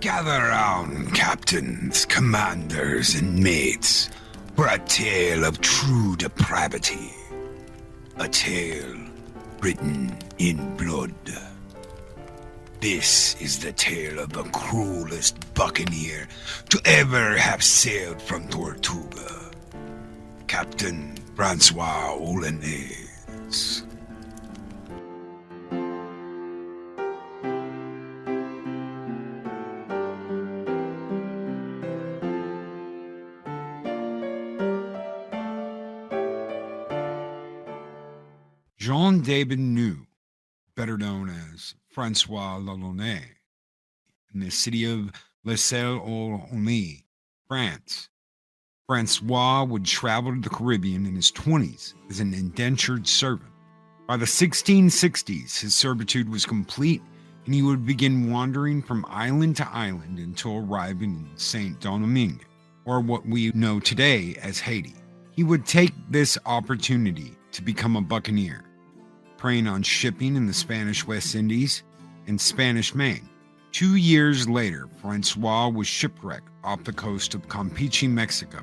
Gather round, captains, commanders, and mates, for a tale of true depravity. A tale written in blood. This is the tale of the cruelest buccaneer to ever have sailed from Tortuga, Captain Francois L'Olonnais. Jean David Nau, better known as Francois L'Olonnais, in the city of Les Sables-d'Olonne, France. Francois would travel to the Caribbean in his 20s as an indentured servant. By the 1660s, his servitude was complete and he would begin wandering from island to island until arriving in Saint Domingue, or what we know today as Haiti. He would take this opportunity to become a buccaneer, preying on shipping in the Spanish West Indies and Spanish Main. Two years later, Francois was shipwrecked off the coast of Campeche, Mexico.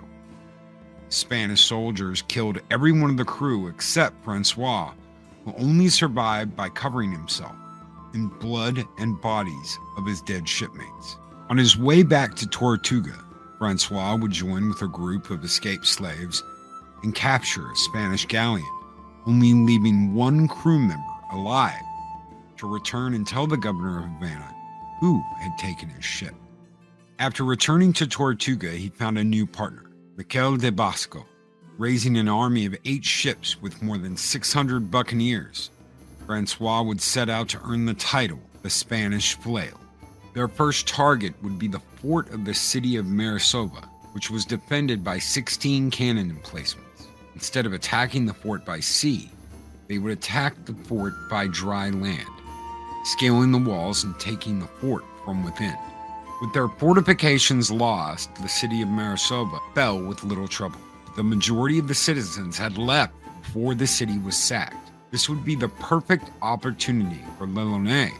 Spanish soldiers killed every one of the crew except Francois, who only survived by covering himself in blood and bodies of his dead shipmates. On his way back to Tortuga, Francois would join with a group of escaped slaves and capture a Spanish galleon, only leaving one crew member alive to return and tell the governor of Havana who had taken his ship. After returning to Tortuga, he found a new partner, Michel le Basque, raising an army of eight ships with more than 600 buccaneers. Francois would set out to earn the title, the Spanish Flail. Their first target would be the fort of the city of Maracaibo, which was defended by 16 cannon emplacements. Instead of attacking the fort by sea, they would attack the fort by dry land, scaling the walls and taking the fort from within. With their fortifications lost, the city of Maracaibo fell with little trouble. The majority of the citizens had left before the city was sacked. This would be the perfect opportunity for L'Olonnais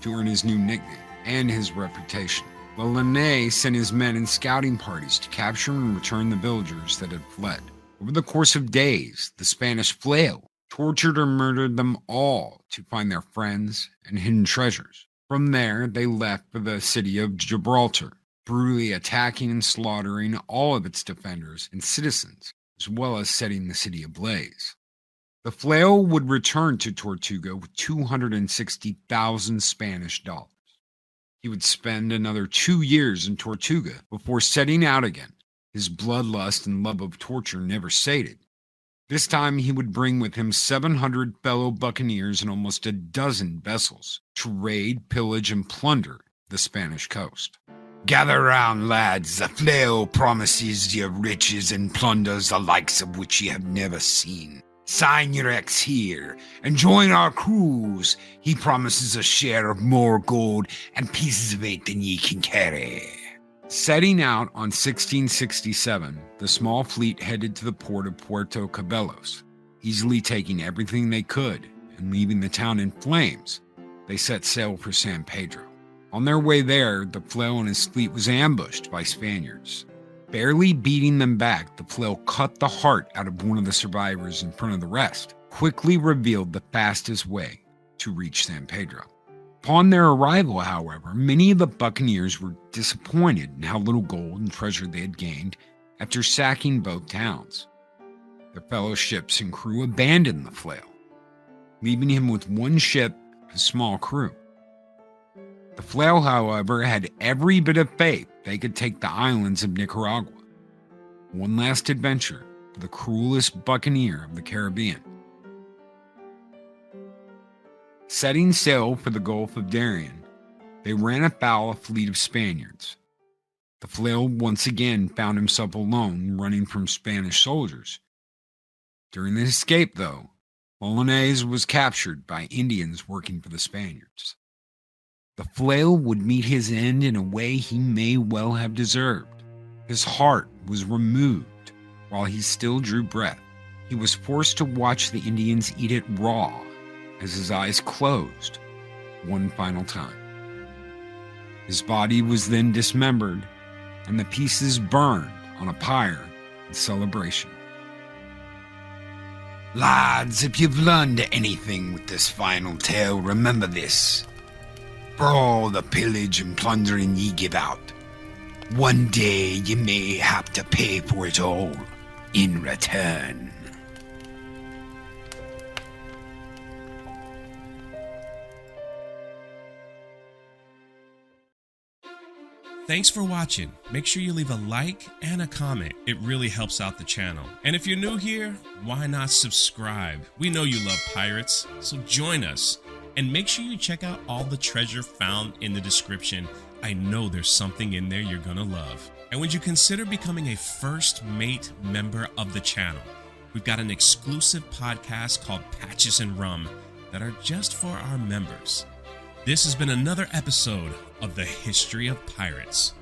to earn his new nickname and his reputation. L'Olonnais sent his men in scouting parties to capture and return the villagers that had fled. Over the course of days, the Spanish flail tortured or murdered them all to find their friends and hidden treasures. From there, they left for the city of Gibraltar, brutally attacking and slaughtering all of its defenders and citizens, as well as setting the city ablaze. The flail would return to Tortuga with 260,000 Spanish dollars. He would spend another two years in Tortuga before setting out again, his bloodlust and love of torture never sated. This time he would bring with him 700 fellow buccaneers and almost a dozen vessels to raid, pillage, and plunder the Spanish coast. Gather round, lads. The flail promises you riches and plunders the likes of which ye have never seen. Sign your ex here and join our crews. He promises a share of more gold and pieces of eight than ye can carry. Setting out on 1667, the small fleet headed to the port of Puerto Cabellos, easily taking everything they could and leaving the town in flames. They set sail for San Pedro. On their way there, the flail and his fleet was ambushed by Spaniards. Barely beating them back, the flail cut the heart out of one of the survivors in front of the rest, quickly revealed the fastest way to reach San Pedro. Upon their arrival, however, many of the buccaneers were disappointed in how little gold and treasure they had gained after sacking both towns. Their fellow ships and crew abandoned the flail, leaving him with one ship and a small crew. The flail, however, had every bit of faith they could take the islands of Nicaragua. One last adventure for the cruelest buccaneer of the Caribbean. Setting sail for the Gulf of Darien, they ran afoul a fleet of Spaniards. The flail once again found himself alone running from Spanish soldiers. During the escape, though, L'Olonnais was captured by Indians working for the Spaniards. The flail would meet his end in a way he may well have deserved. His heart was removed while he still drew breath. He was forced to watch the Indians eat it raw as his eyes closed one final time. His body was then dismembered and the pieces burned on a pyre in celebration. Lads, if you've learned anything with this final tale, remember this. For all the pillage and plundering ye give out, one day ye may have to pay for it all in return. Thanks for watching. Make sure you leave a like and a comment. It really helps out the channel. And if you're new here, why not subscribe? We know you love pirates, so join us. And make sure you check out all the treasure found in the description. I know there's something in there you're gonna love. And would you consider becoming a first mate member of the channel? We've got an exclusive podcast called Patches and Rum that are just for our members. This has been another episode of the History of Pirates.